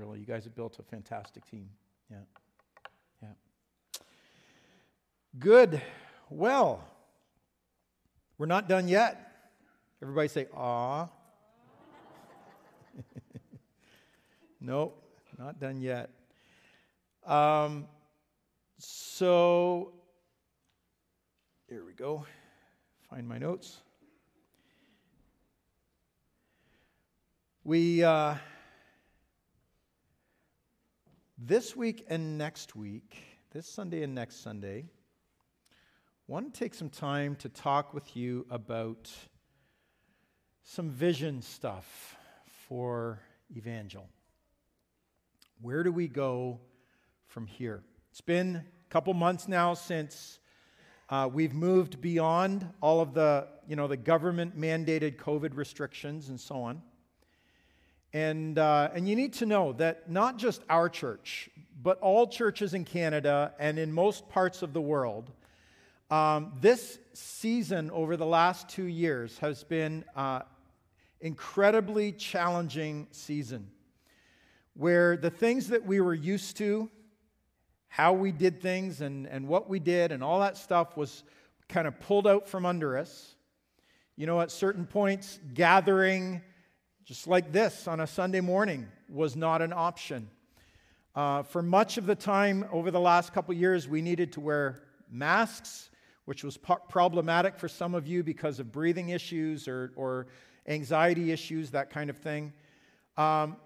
really. You guys have built a fantastic team. Yeah. Yeah. Good. Well, we're not done yet. Everybody say, "Ah." nope, not done yet. Um, so, here we go. Find my notes. We, uh, this week and next week, this Sunday and next Sunday, want to take some time to talk with you about some vision stuff for Evangel. Where do we go from here? It's been a couple months now since uh, we've moved beyond all of the, you know, the government mandated COVID restrictions and so on. And, uh, and you need to know that not just our church, but all churches in Canada and in most parts of the world, um, this season over the last two years has been uh, incredibly challenging season where the things that we were used to how we did things and, and what we did and all that stuff was kind of pulled out from under us. You know, at certain points, gathering just like this on a Sunday morning was not an option. Uh, for much of the time over the last couple years, we needed to wear masks, which was problematic for some of you because of breathing issues or, or anxiety issues, that kind of thing. Um,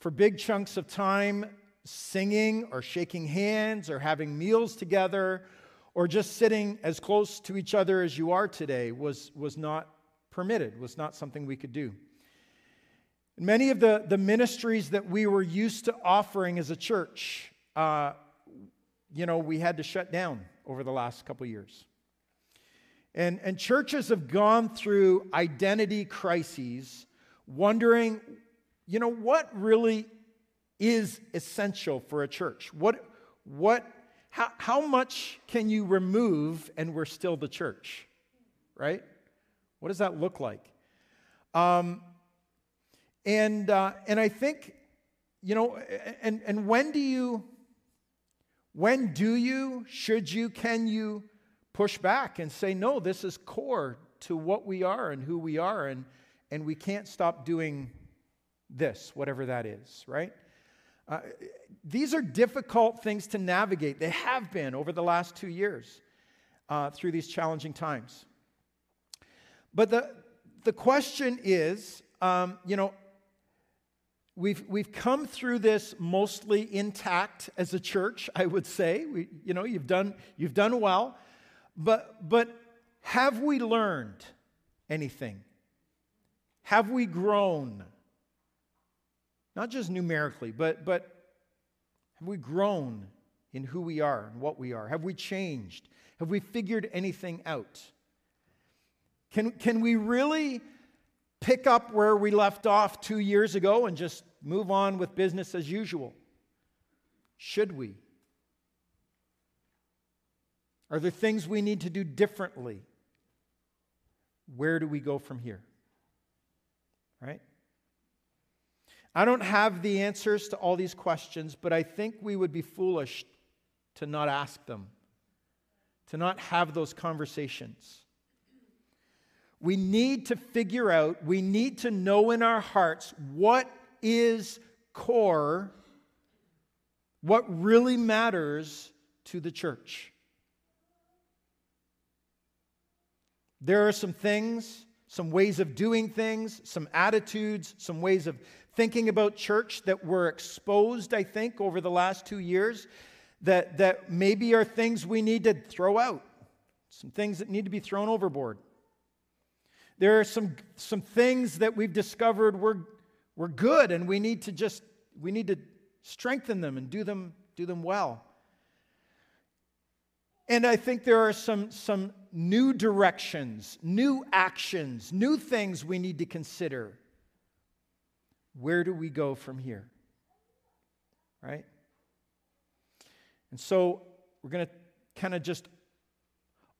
for big chunks of time, singing or shaking hands or having meals together or just sitting as close to each other as you are today was, was not permitted, was not something we could do. Many of the, the ministries that we were used to offering as a church, uh, you know, we had to shut down over the last couple years. And, and churches have gone through identity crises, wondering, you know, what really is essential for a church? What, what, how, how much can you remove and we're still the church? Right? What does that look like? Um, and, uh, and I think, you know, and, and when do you, when do you, should you, can you push back and say, no, this is core to what we are and who we are, and, and we can't stop doing this, whatever that is, right? Uh, these are difficult things to navigate. They have been over the last two years uh, through these challenging times. But the, the question is um, you know, we've, we've come through this mostly intact as a church, I would say. We, you know, you've done, you've done well. But, but have we learned anything? Have we grown? Not just numerically, but, but have we grown in who we are and what we are? Have we changed? Have we figured anything out? Can, can we really pick up where we left off two years ago and just move on with business as usual? Should we? Are there things we need to do differently? Where do we go from here? Right? I don't have the answers to all these questions, but I think we would be foolish to not ask them, to not have those conversations. We need to figure out, we need to know in our hearts what is core, what really matters to the church. There are some things, some ways of doing things, some attitudes, some ways of thinking about church that were exposed, I think, over the last two years that, that maybe are things we need to throw out, some things that need to be thrown overboard. There are some, some things that we've discovered were, were good and we need to just we need to strengthen them and do them, do them well. And I think there are some, some new directions, new actions, new things we need to consider where do we go from here? Right? And so we're going to kind of just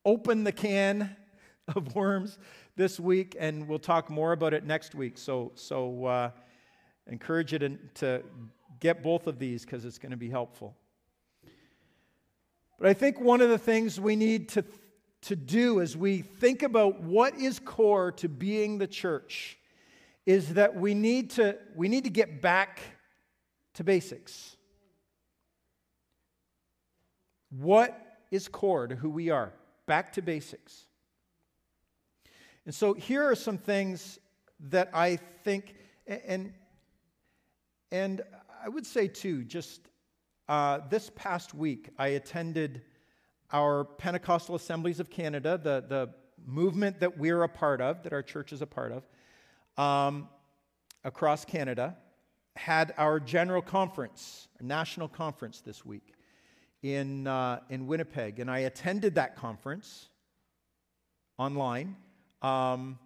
open the can of worms this week, and we'll talk more about it next week. So, so uh, encourage you to, to get both of these because it's going to be helpful. But I think one of the things we need to, to do as we think about what is core to being the church is that we need to, we need to get back to basics. What is core to who we are? Back to basics. And so here are some things that I think, and, and I would say too, just uh, this past week, I attended our Pentecostal Assemblies of Canada, the, the movement that we're a part of, that our church is a part of, um, across Canada, had our general conference, national conference this week in, uh, in Winnipeg. And I attended that conference online. Um,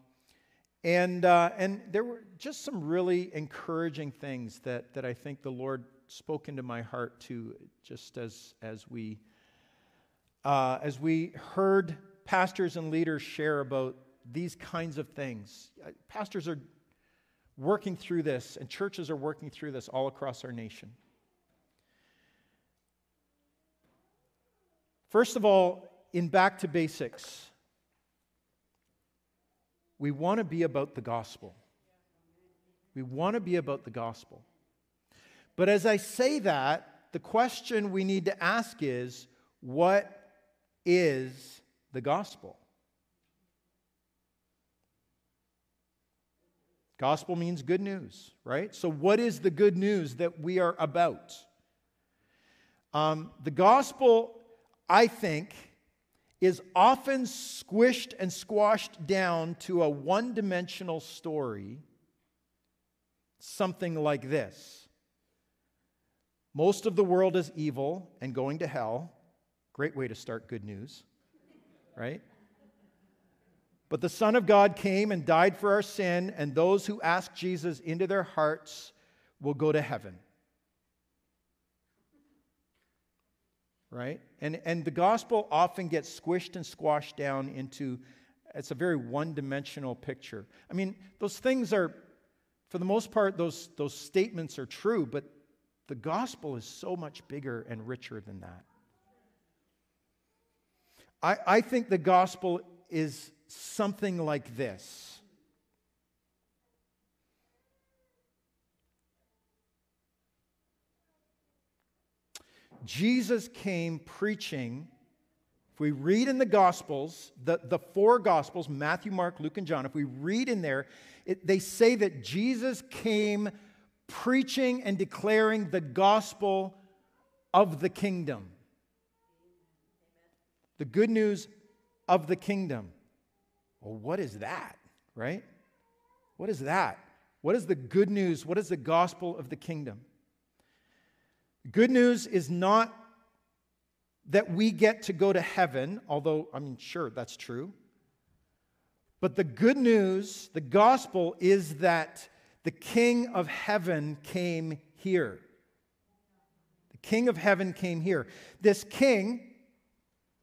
and, uh, and there were just some really encouraging things that, that I think the Lord spoke into my heart to just as, as, we, uh, as we heard pastors and leaders share about these kinds of things. Uh, pastors are working through this, and churches are working through this all across our nation. First of all, in back to basics, we want to be about the gospel. We want to be about the gospel. But as I say that, the question we need to ask is what is the gospel? Gospel means good news, right? So, what is the good news that we are about? Um, the gospel, I think, is often squished and squashed down to a one dimensional story, something like this Most of the world is evil and going to hell. Great way to start good news, right? But the Son of God came and died for our sin, and those who ask Jesus into their hearts will go to heaven. Right? And, and the gospel often gets squished and squashed down into it's a very one dimensional picture. I mean, those things are, for the most part, those, those statements are true, but the gospel is so much bigger and richer than that. I, I think the gospel is something like this Jesus came preaching. If we read in the Gospels, the, the four Gospels, Matthew, Mark, Luke, and John, if we read in there, it, they say that Jesus came preaching and declaring the gospel of the kingdom. The good news of the kingdom. Well, what is that, right? What is that? What is the good news? What is the gospel of the kingdom? Good news is not that we get to go to heaven, although, I mean, sure, that's true. But the good news, the gospel, is that the King of heaven came here. The King of heaven came here. This King,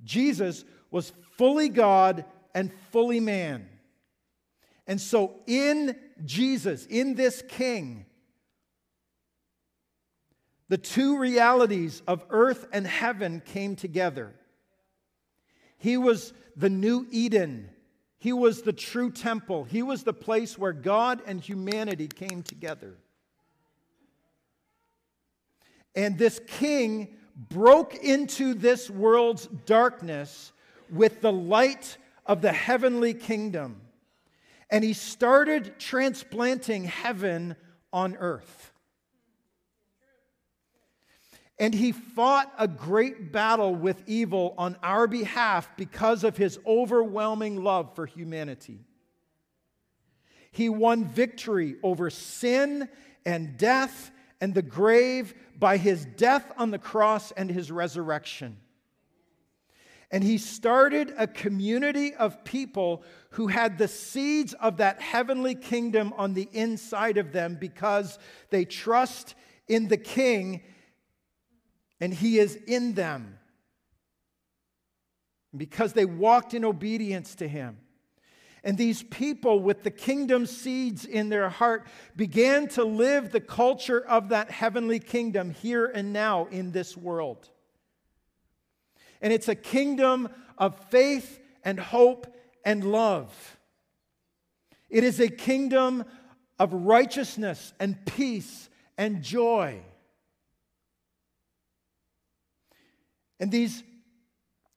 Jesus, was fully God and fully man. And so, in Jesus, in this King, the two realities of earth and heaven came together. He was the new Eden. He was the true temple. He was the place where God and humanity came together. And this king broke into this world's darkness with the light of the heavenly kingdom. And he started transplanting heaven on earth. And he fought a great battle with evil on our behalf because of his overwhelming love for humanity. He won victory over sin and death and the grave by his death on the cross and his resurrection. And he started a community of people who had the seeds of that heavenly kingdom on the inside of them because they trust in the king and He is in them. Because they walked in obedience to Him. And these people, with the kingdom seeds in their heart, began to live the culture of that heavenly kingdom here and now in this world. And it's a kingdom of faith and hope and love. It is a kingdom of righteousness and peace and joy. And these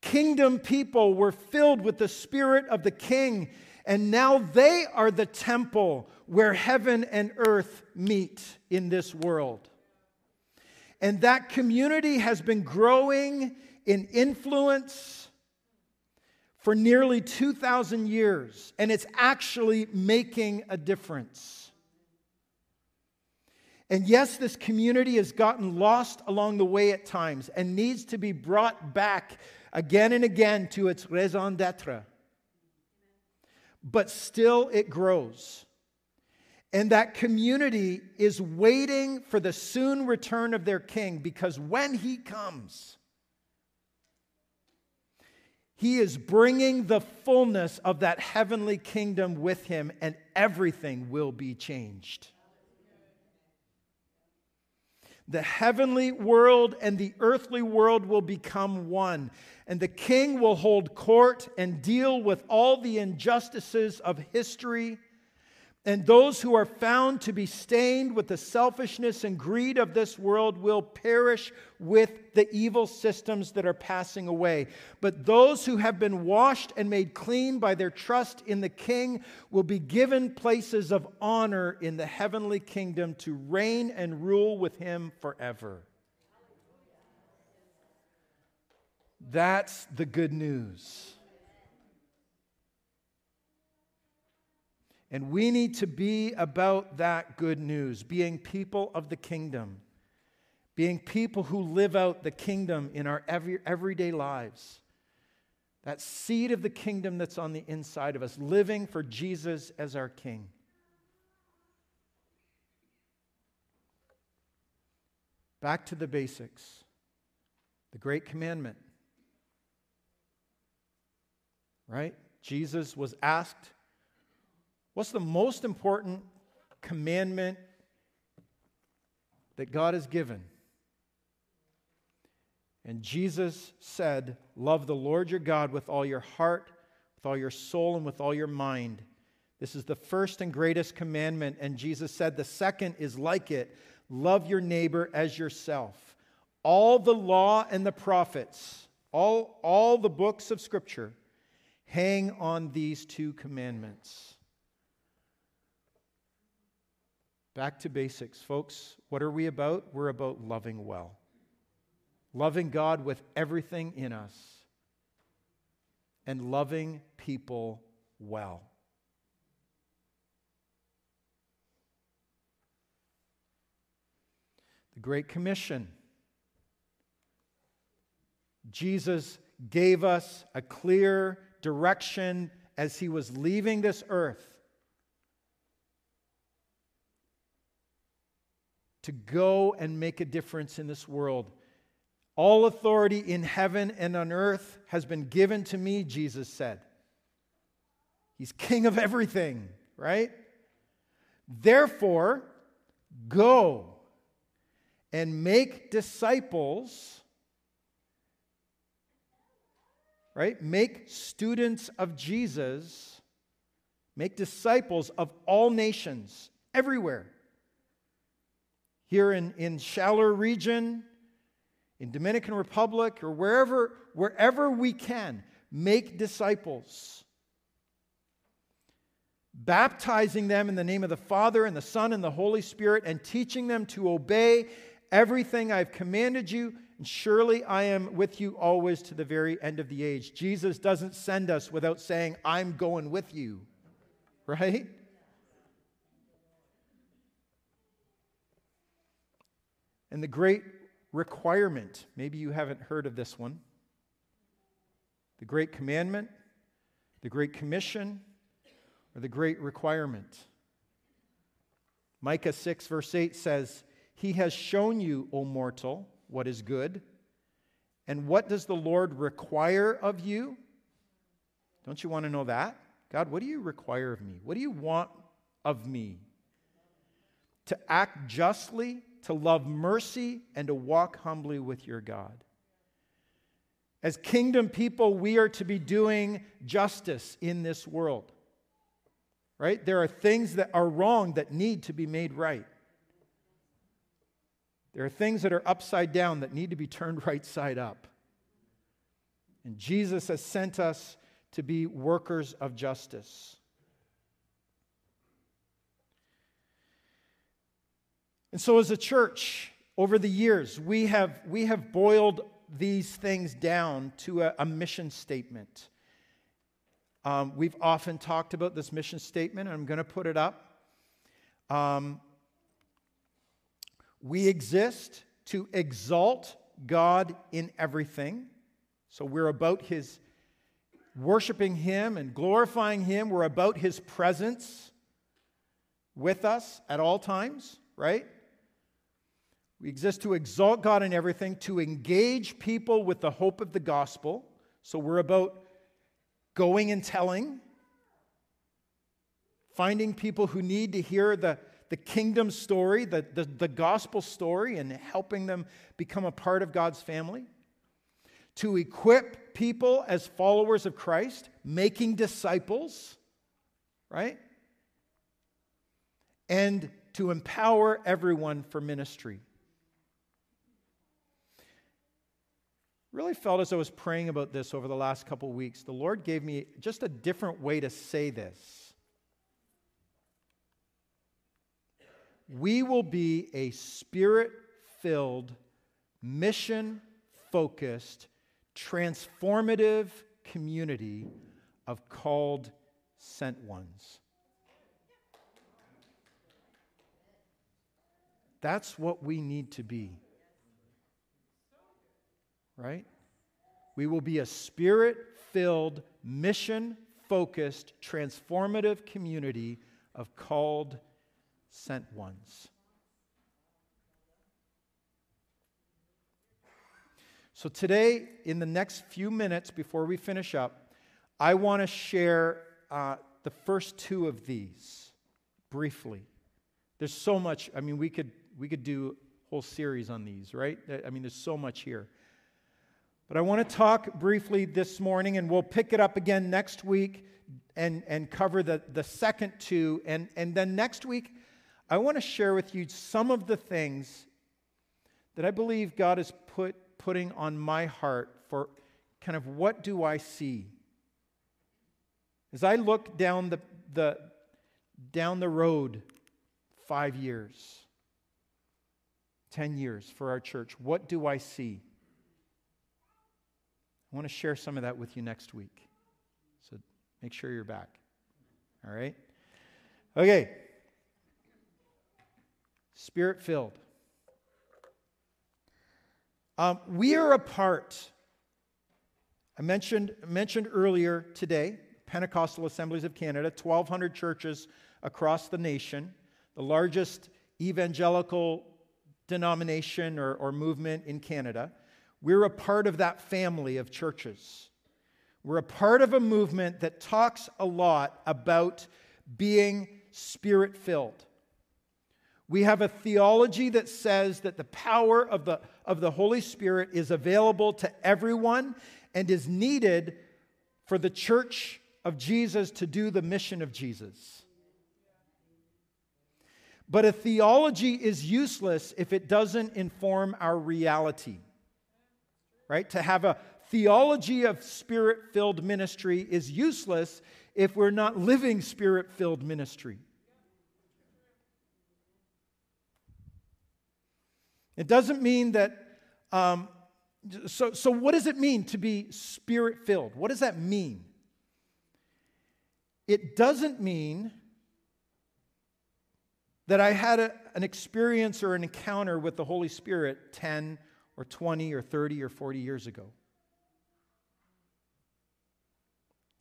kingdom people were filled with the spirit of the king, and now they are the temple where heaven and earth meet in this world. And that community has been growing in influence for nearly 2,000 years, and it's actually making a difference. And yes, this community has gotten lost along the way at times and needs to be brought back again and again to its raison d'etre. But still, it grows. And that community is waiting for the soon return of their king because when he comes, he is bringing the fullness of that heavenly kingdom with him, and everything will be changed. The heavenly world and the earthly world will become one, and the king will hold court and deal with all the injustices of history and those who are found to be stained with the selfishness and greed of this world will perish with the evil systems that are passing away. But those who have been washed and made clean by their trust in the King will be given places of honor in the heavenly kingdom to reign and rule with him forever. That's the good news. And we need to be about that good news, being people of the kingdom, being people who live out the kingdom in our every, everyday lives. That seed of the kingdom that's on the inside of us, living for Jesus as our king. Back to the basics. The great commandment. Right? Jesus was asked What's the most important commandment that God has given? And Jesus said, Love the Lord your God with all your heart, with all your soul, and with all your mind. This is the first and greatest commandment. And Jesus said, The second is like it love your neighbor as yourself. All the law and the prophets, all, all the books of Scripture, hang on these two commandments. Back to basics, folks. What are we about? We're about loving well, loving God with everything in us, and loving people well. The Great Commission. Jesus gave us a clear direction as he was leaving this earth to go and make a difference in this world. All authority in heaven and on earth has been given to me, Jesus said. He's king of everything, right? Therefore, go and make disciples, right? Make students of Jesus, make disciples of all nations, everywhere here in, in Chaleur region, in Dominican Republic, or wherever, wherever we can, make disciples. Baptizing them in the name of the Father and the Son and the Holy Spirit, and teaching them to obey everything I've commanded you. And surely I am with you always to the very end of the age. Jesus doesn't send us without saying, I'm going with you, right? And the great requirement, maybe you haven't heard of this one the great commandment, the great commission, or the great requirement. Micah 6, verse 8 says, He has shown you, O mortal, what is good. And what does the Lord require of you? Don't you want to know that? God, what do you require of me? What do you want of me? To act justly, to love mercy, and to walk humbly with your God. As kingdom people, we are to be doing justice in this world. Right? There are things that are wrong that need to be made right. There are things that are upside down that need to be turned right side up. And Jesus has sent us to be workers of justice. And so, as a church, over the years, we have, we have boiled these things down to a, a mission statement. Um, we've often talked about this mission statement, and I'm going to put it up. Um, we exist to exalt God in everything. So we're about His worshiping Him and glorifying Him. We're about His presence with us at all times, right? We exist to exalt God in everything, to engage people with the hope of the gospel. So we're about going and telling, finding people who need to hear the, the kingdom story, the, the, the gospel story, and helping them become a part of God's family. To equip people as followers of Christ, making disciples, right? And to empower everyone for ministry. Really felt as I was praying about this over the last couple weeks, the Lord gave me just a different way to say this. We will be a spirit filled, mission focused, transformative community of called sent ones. That's what we need to be right? We will be a spirit filled, mission focused, transformative community of called, sent ones. So, today, in the next few minutes before we finish up, I want to share uh, the first two of these briefly. There's so much, I mean, we could, we could do a whole series on these, right? I mean, there's so much here. But I want to talk briefly this morning, and we'll pick it up again next week and, and cover the, the second two. And, and then next week, I want to share with you some of the things that I believe God is put, putting on my heart for kind of what do I see? As I look down the, the, down the road five years, 10 years for our church, what do I see? I want to share some of that with you next week. So make sure you're back. All right? Okay. Spirit filled. Um, we are a part. I mentioned, mentioned earlier today, Pentecostal Assemblies of Canada, 1,200 churches across the nation, the largest evangelical denomination or, or movement in Canada. We're a part of that family of churches. We're a part of a movement that talks a lot about being spirit filled. We have a theology that says that the power of the, of the Holy Spirit is available to everyone and is needed for the church of Jesus to do the mission of Jesus. But a theology is useless if it doesn't inform our reality right? To have a theology of spirit filled ministry is useless if we're not living spirit filled ministry. It doesn't mean that. Um, so, so, what does it mean to be spirit filled? What does that mean? It doesn't mean that I had a, an experience or an encounter with the Holy Spirit 10 or 20 or 30 or 40 years ago.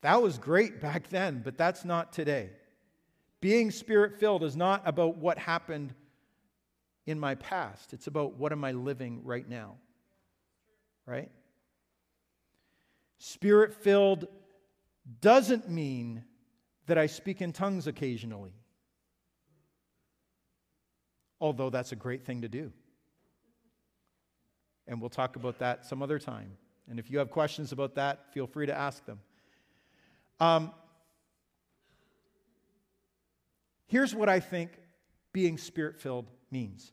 That was great back then, but that's not today. Being spirit filled is not about what happened in my past, it's about what am I living right now. Right? Spirit filled doesn't mean that I speak in tongues occasionally. Although that's a great thing to do. And we'll talk about that some other time. And if you have questions about that, feel free to ask them. Um, here's what I think being spirit filled means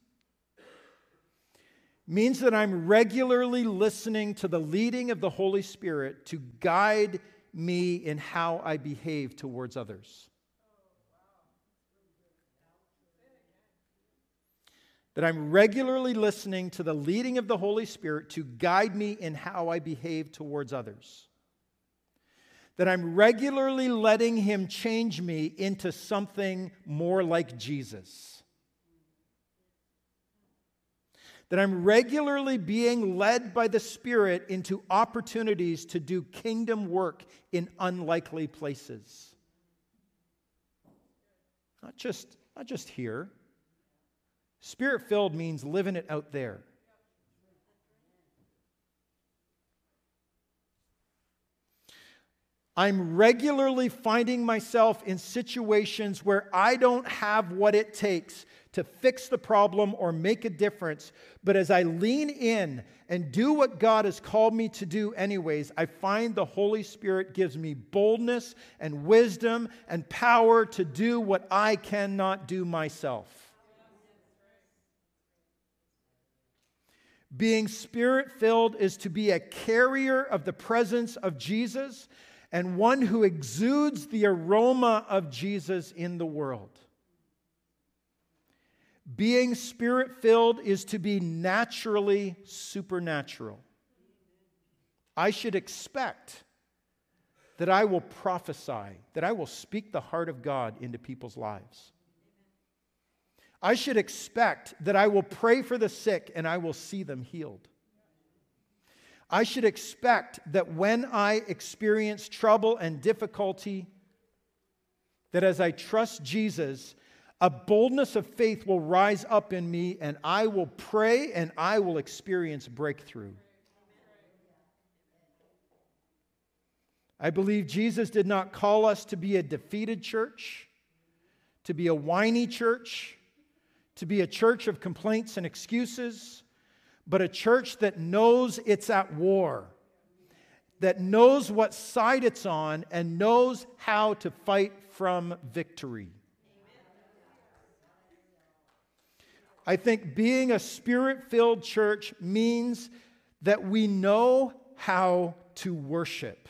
means that I'm regularly listening to the leading of the Holy Spirit to guide me in how I behave towards others. That I'm regularly listening to the leading of the Holy Spirit to guide me in how I behave towards others. That I'm regularly letting Him change me into something more like Jesus. that I'm regularly being led by the Spirit into opportunities to do kingdom work in unlikely places. Not just, not just here. Spirit filled means living it out there. I'm regularly finding myself in situations where I don't have what it takes to fix the problem or make a difference. But as I lean in and do what God has called me to do, anyways, I find the Holy Spirit gives me boldness and wisdom and power to do what I cannot do myself. Being spirit filled is to be a carrier of the presence of Jesus and one who exudes the aroma of Jesus in the world. Being spirit filled is to be naturally supernatural. I should expect that I will prophesy, that I will speak the heart of God into people's lives. I should expect that I will pray for the sick and I will see them healed. I should expect that when I experience trouble and difficulty, that as I trust Jesus, a boldness of faith will rise up in me, and I will pray and I will experience breakthrough. I believe Jesus did not call us to be a defeated church, to be a whiny church, to be a church of complaints and excuses, but a church that knows it's at war, that knows what side it's on, and knows how to fight from victory. I think being a spirit filled church means that we know how to worship.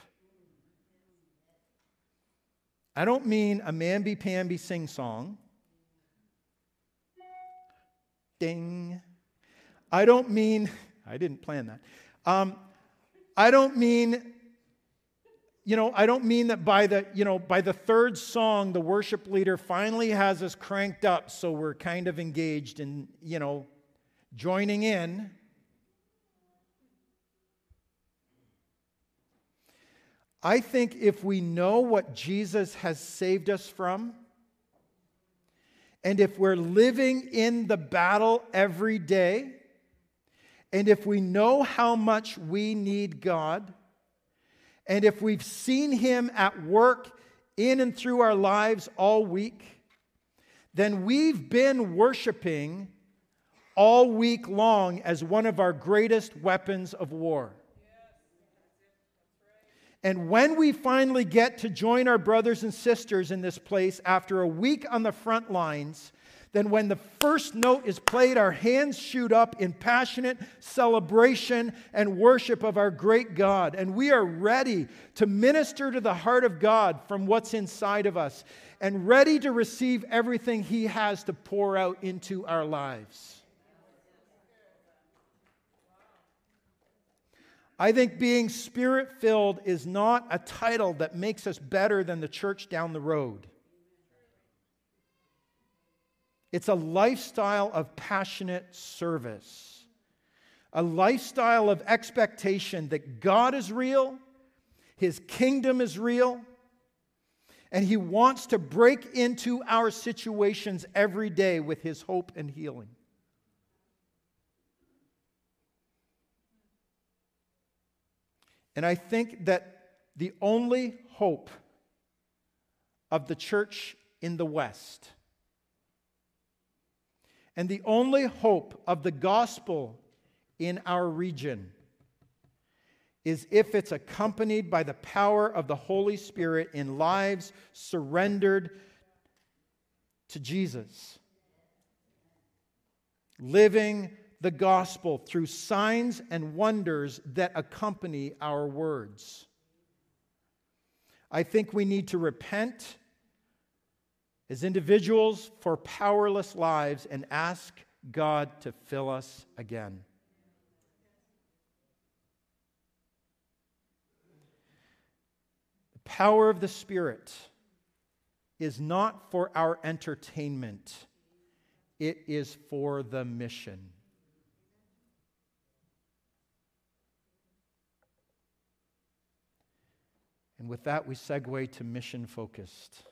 I don't mean a mamby pamby sing song. Ding. I don't mean, I didn't plan that. Um, I don't mean you know, I don't mean that by the, you know, by the third song, the worship leader finally has us cranked up so we're kind of engaged in, you know, joining in. I think if we know what Jesus has saved us from, and if we're living in the battle every day, and if we know how much we need God, and if we've seen him at work in and through our lives all week, then we've been worshiping all week long as one of our greatest weapons of war. And when we finally get to join our brothers and sisters in this place after a week on the front lines, then when the first note is played, our hands shoot up in passionate celebration and worship of our great God. And we are ready to minister to the heart of God from what's inside of us and ready to receive everything He has to pour out into our lives. I think being spirit filled is not a title that makes us better than the church down the road. It's a lifestyle of passionate service, a lifestyle of expectation that God is real, His kingdom is real, and He wants to break into our situations every day with His hope and healing. And I think that the only hope of the church in the West. And the only hope of the gospel in our region is if it's accompanied by the power of the Holy Spirit in lives surrendered to Jesus. Living the gospel through signs and wonders that accompany our words. I think we need to repent as individuals for powerless lives and ask God to fill us again. The power of the Spirit is not for our entertainment, it is for the mission. And with that, we segue to mission focused.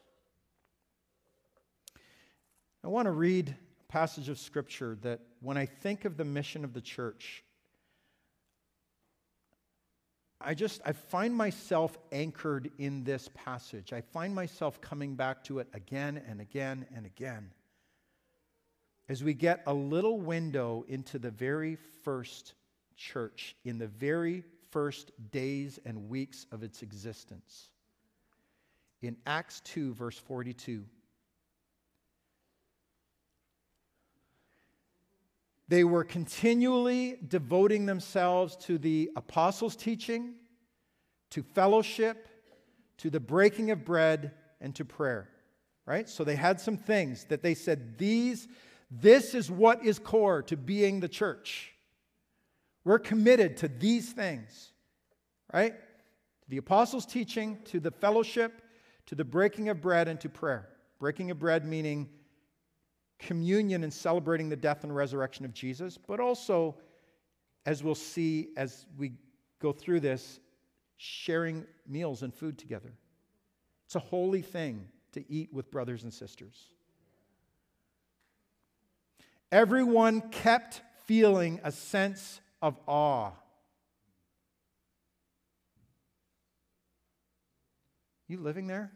I want to read a passage of scripture that when I think of the mission of the church, I just I find myself anchored in this passage. I find myself coming back to it again and again and again. As we get a little window into the very first church in the very first days and weeks of its existence. In Acts 2 verse 42, They were continually devoting themselves to the apostles' teaching, to fellowship, to the breaking of bread, and to prayer. Right? So they had some things that they said, these, this is what is core to being the church. We're committed to these things. Right? To the apostles' teaching, to the fellowship, to the breaking of bread, and to prayer. Breaking of bread meaning communion and celebrating the death and resurrection of Jesus, but also, as we'll see as we go through this, sharing meals and food together. It's a holy thing to eat with brothers and sisters. Everyone kept feeling a sense of awe. You living there?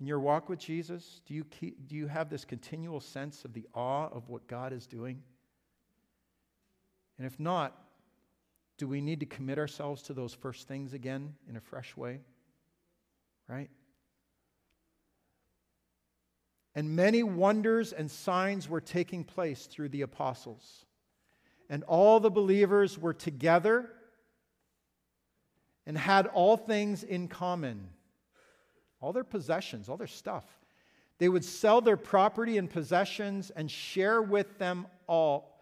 In your walk with Jesus, do you, keep, do you have this continual sense of the awe of what God is doing? And if not, do we need to commit ourselves to those first things again in a fresh way? Right? And many wonders and signs were taking place through the apostles. And all the believers were together and had all things in common all their possessions, all their stuff. They would sell their property and possessions and share with them all,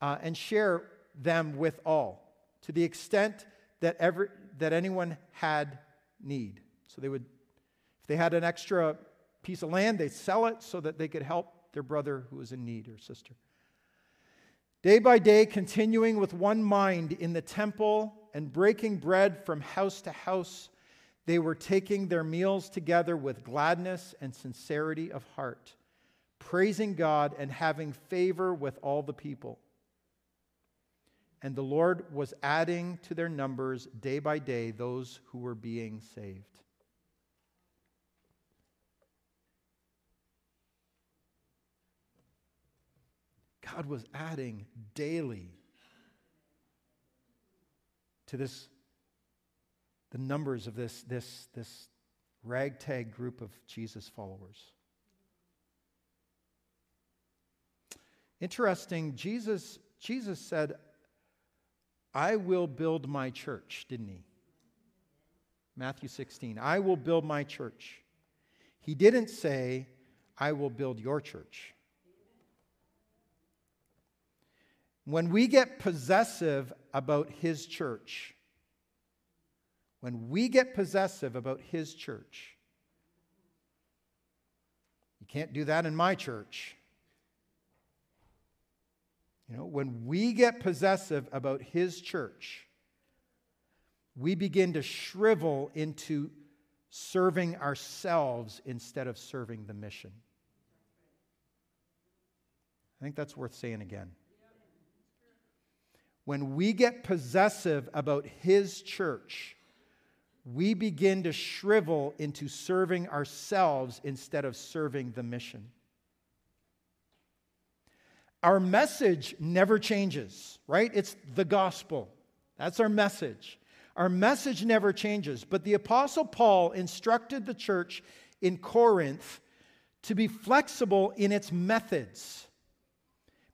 uh, and share them with all, to the extent that, every, that anyone had need. So they would, if they had an extra piece of land, they'd sell it so that they could help their brother who was in need or sister. Day by day, continuing with one mind in the temple and breaking bread from house to house they were taking their meals together with gladness and sincerity of heart, praising God and having favor with all the people. And the Lord was adding to their numbers day by day those who were being saved. God was adding daily to this the numbers of this, this, this ragtag group of Jesus followers. Interesting, Jesus, Jesus said, I will build my church, didn't he? Matthew 16, I will build my church. He didn't say, I will build your church. When we get possessive about his church, when we get possessive about his church, you can't do that in my church. You know, when we get possessive about his church, we begin to shrivel into serving ourselves instead of serving the mission. I think that's worth saying again. When we get possessive about his church, we begin to shrivel into serving ourselves instead of serving the mission. Our message never changes, right? It's the gospel. That's our message. Our message never changes. But the Apostle Paul instructed the church in Corinth to be flexible in its methods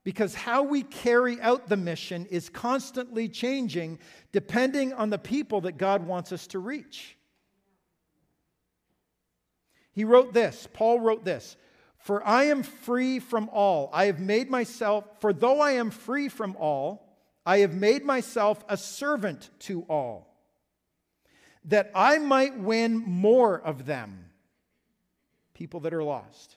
because how we carry out the mission is constantly changing depending on the people that God wants us to reach. He wrote this, Paul wrote this For I am free from all. I have made myself, for though I am free from all, I have made myself a servant to all, that I might win more of them, people that are lost.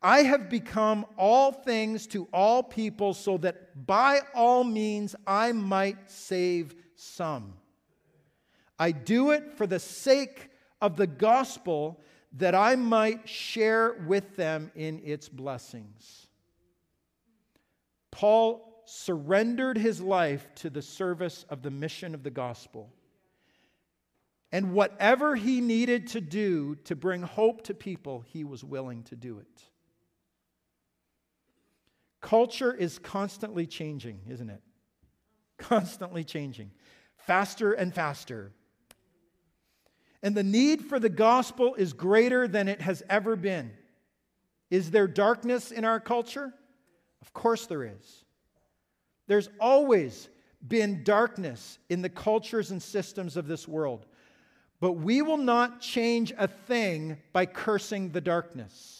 I have become all things to all people so that by all means I might save some. I do it for the sake of the gospel that I might share with them in its blessings. Paul surrendered his life to the service of the mission of the gospel. And whatever he needed to do to bring hope to people, he was willing to do it. Culture is constantly changing, isn't it? Constantly changing, faster and faster. And the need for the gospel is greater than it has ever been. Is there darkness in our culture? Of course there is. There's always been darkness in the cultures and systems of this world. But we will not change a thing by cursing the darkness.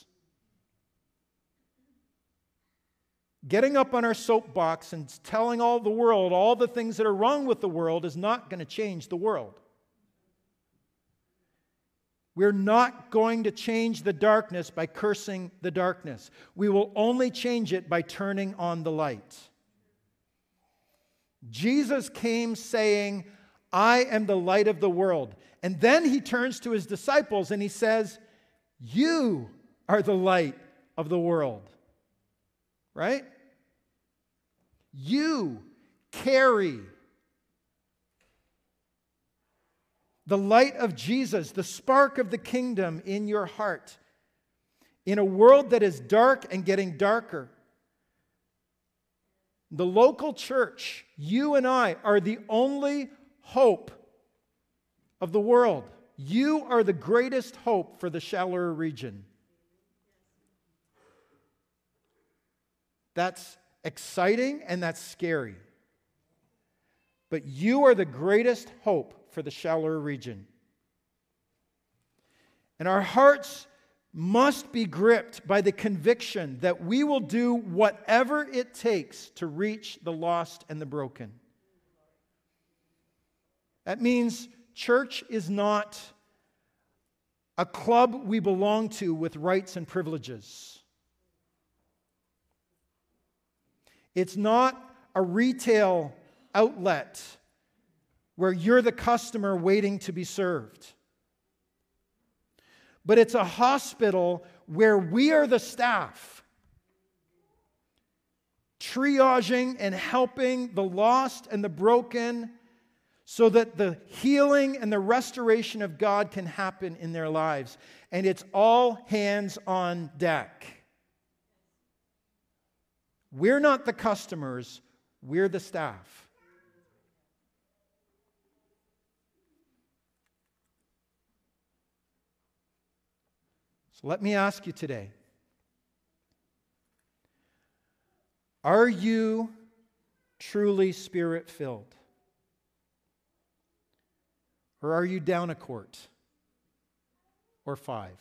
Getting up on our soapbox and telling all the world all the things that are wrong with the world is not going to change the world. We're not going to change the darkness by cursing the darkness. We will only change it by turning on the light. Jesus came saying, I am the light of the world. And then he turns to his disciples and he says, You are the light of the world right? You carry the light of Jesus, the spark of the kingdom in your heart. In a world that is dark and getting darker, the local church, you and I, are the only hope of the world. You are the greatest hope for the Chaleur region. That's exciting and that's scary. But you are the greatest hope for the Chaleur region. And our hearts must be gripped by the conviction that we will do whatever it takes to reach the lost and the broken. That means church is not a club we belong to with rights and privileges. It's not a retail outlet where you're the customer waiting to be served. But it's a hospital where we are the staff, triaging and helping the lost and the broken so that the healing and the restoration of God can happen in their lives. And it's all hands on deck. We're not the customers, we're the staff. So let me ask you today Are you truly spirit filled? Or are you down a quart or five?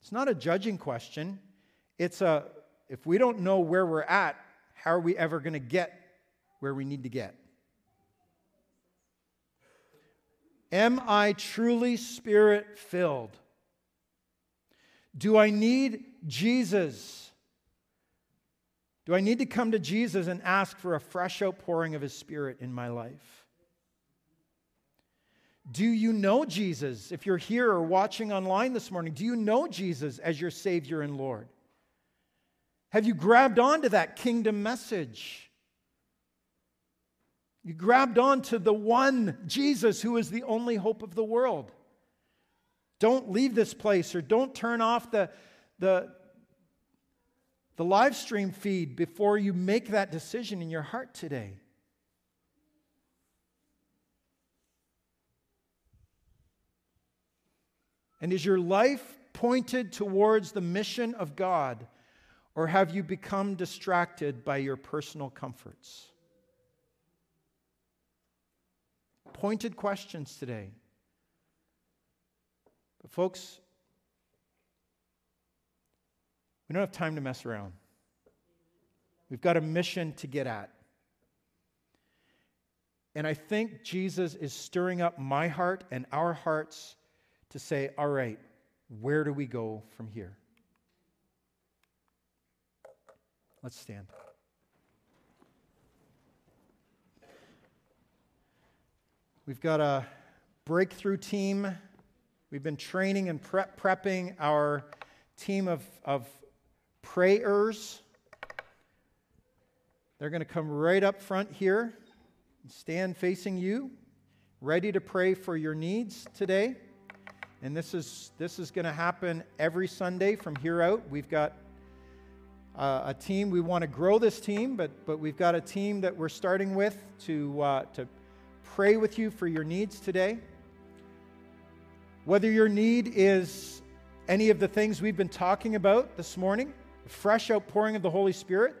It's not a judging question. It's a, if we don't know where we're at, how are we ever going to get where we need to get? Am I truly spirit filled? Do I need Jesus? Do I need to come to Jesus and ask for a fresh outpouring of His Spirit in my life? Do you know Jesus? If you're here or watching online this morning, do you know Jesus as your Savior and Lord? Have you grabbed onto that kingdom message? You grabbed onto the one Jesus who is the only hope of the world. Don't leave this place or don't turn off the, the, the live stream feed before you make that decision in your heart today. And is your life pointed towards the mission of God, or have you become distracted by your personal comforts? Pointed questions today. But, folks, we don't have time to mess around. We've got a mission to get at. And I think Jesus is stirring up my heart and our hearts to say, all right, where do we go from here? Let's stand. We've got a breakthrough team. We've been training and prep, prepping our team of, of prayers. They're going to come right up front here, and stand facing you, ready to pray for your needs today. And this is, this is going to happen every Sunday from here out. We've got uh, a team. We want to grow this team, but, but we've got a team that we're starting with to, uh, to pray with you for your needs today. Whether your need is any of the things we've been talking about this morning, fresh outpouring of the Holy Spirit,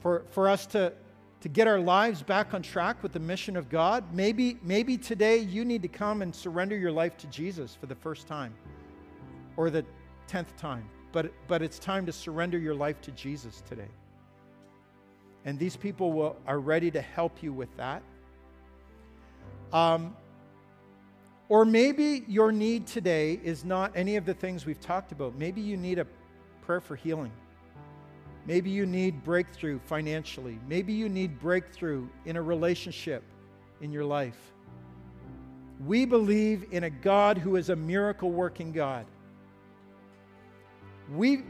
for, for us to to get our lives back on track with the mission of God. Maybe, maybe today you need to come and surrender your life to Jesus for the first time or the tenth time. But, but it's time to surrender your life to Jesus today. And these people will, are ready to help you with that. Um, or maybe your need today is not any of the things we've talked about. Maybe you need a prayer for healing. Maybe you need breakthrough financially. Maybe you need breakthrough in a relationship in your life. We believe in a God who is a miracle working God. We,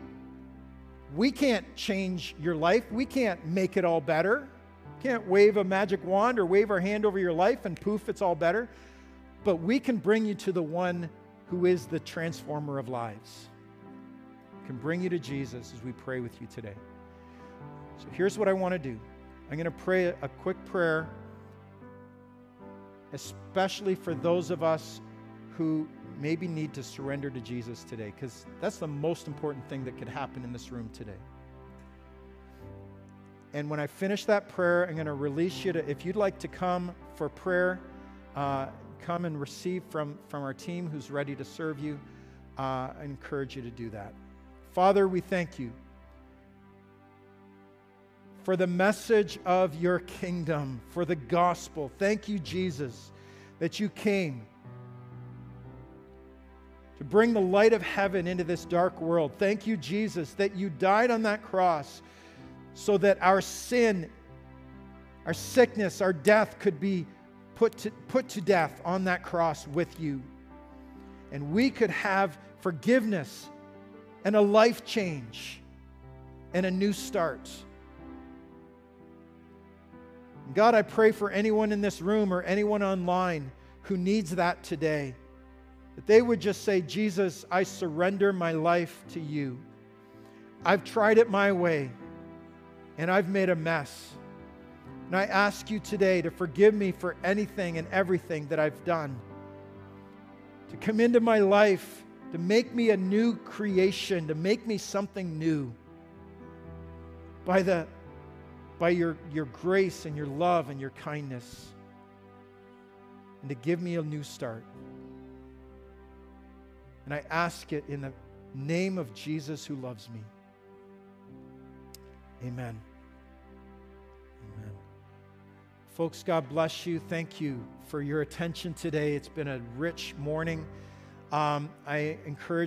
we can't change your life, we can't make it all better. Can't wave a magic wand or wave our hand over your life and poof, it's all better. But we can bring you to the one who is the transformer of lives can bring you to Jesus as we pray with you today. So here's what I want to do I'm going to pray a quick prayer, especially for those of us who maybe need to surrender to Jesus today, because that's the most important thing that could happen in this room today. And when I finish that prayer, I'm going to release you to, if you'd like to come for prayer, uh, come and receive from, from our team who's ready to serve you. Uh, I encourage you to do that. Father, we thank you for the message of your kingdom, for the gospel. Thank you, Jesus, that you came to bring the light of heaven into this dark world. Thank you, Jesus, that you died on that cross so that our sin, our sickness, our death could be put to, put to death on that cross with you. And we could have forgiveness and a life change and a new start. God, I pray for anyone in this room or anyone online who needs that today, that they would just say, Jesus, I surrender my life to you. I've tried it my way and I've made a mess. And I ask you today to forgive me for anything and everything that I've done, to come into my life to make me a new creation, to make me something new. By, the, by your, your grace and your love and your kindness, and to give me a new start. And I ask it in the name of Jesus who loves me. Amen. Amen. Folks, God bless you. Thank you for your attention today. It's been a rich morning. Um, I encourage